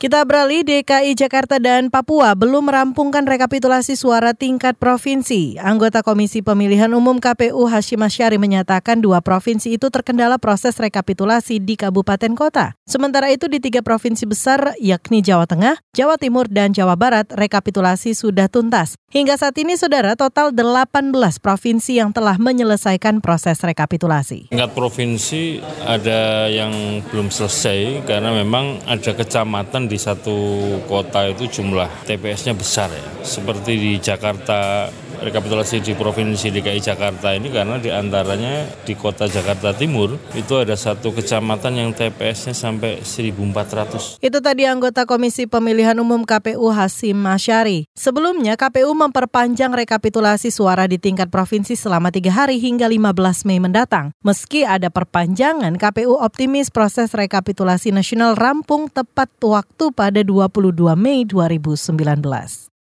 Kita beralih DKI Jakarta dan Papua belum merampungkan rekapitulasi suara tingkat provinsi. Anggota Komisi Pemilihan Umum KPU Hashim Asyari menyatakan dua provinsi itu terkendala proses rekapitulasi di kabupaten kota. Sementara itu di tiga provinsi besar yakni Jawa Tengah, Jawa Timur, dan Jawa Barat rekapitulasi sudah tuntas. Hingga saat ini saudara total 18 provinsi yang telah menyelesaikan proses rekapitulasi. Tingkat provinsi ada yang belum selesai karena memang ada kecamatan di satu kota itu jumlah TPS-nya besar ya. Seperti di Jakarta rekapitulasi di Provinsi DKI Jakarta ini karena di antaranya di kota Jakarta Timur itu ada satu kecamatan yang TPS-nya sampai 1.400. Itu tadi anggota Komisi Pemilihan Umum KPU Hasim Masyari. Sebelumnya KPU memperpanjang rekapitulasi suara di tingkat provinsi selama tiga hari hingga 15 Mei mendatang. Meski ada perpanjangan, KPU optimis proses rekapitulasi nasional rampung tepat waktu pada 22 Mei 2019.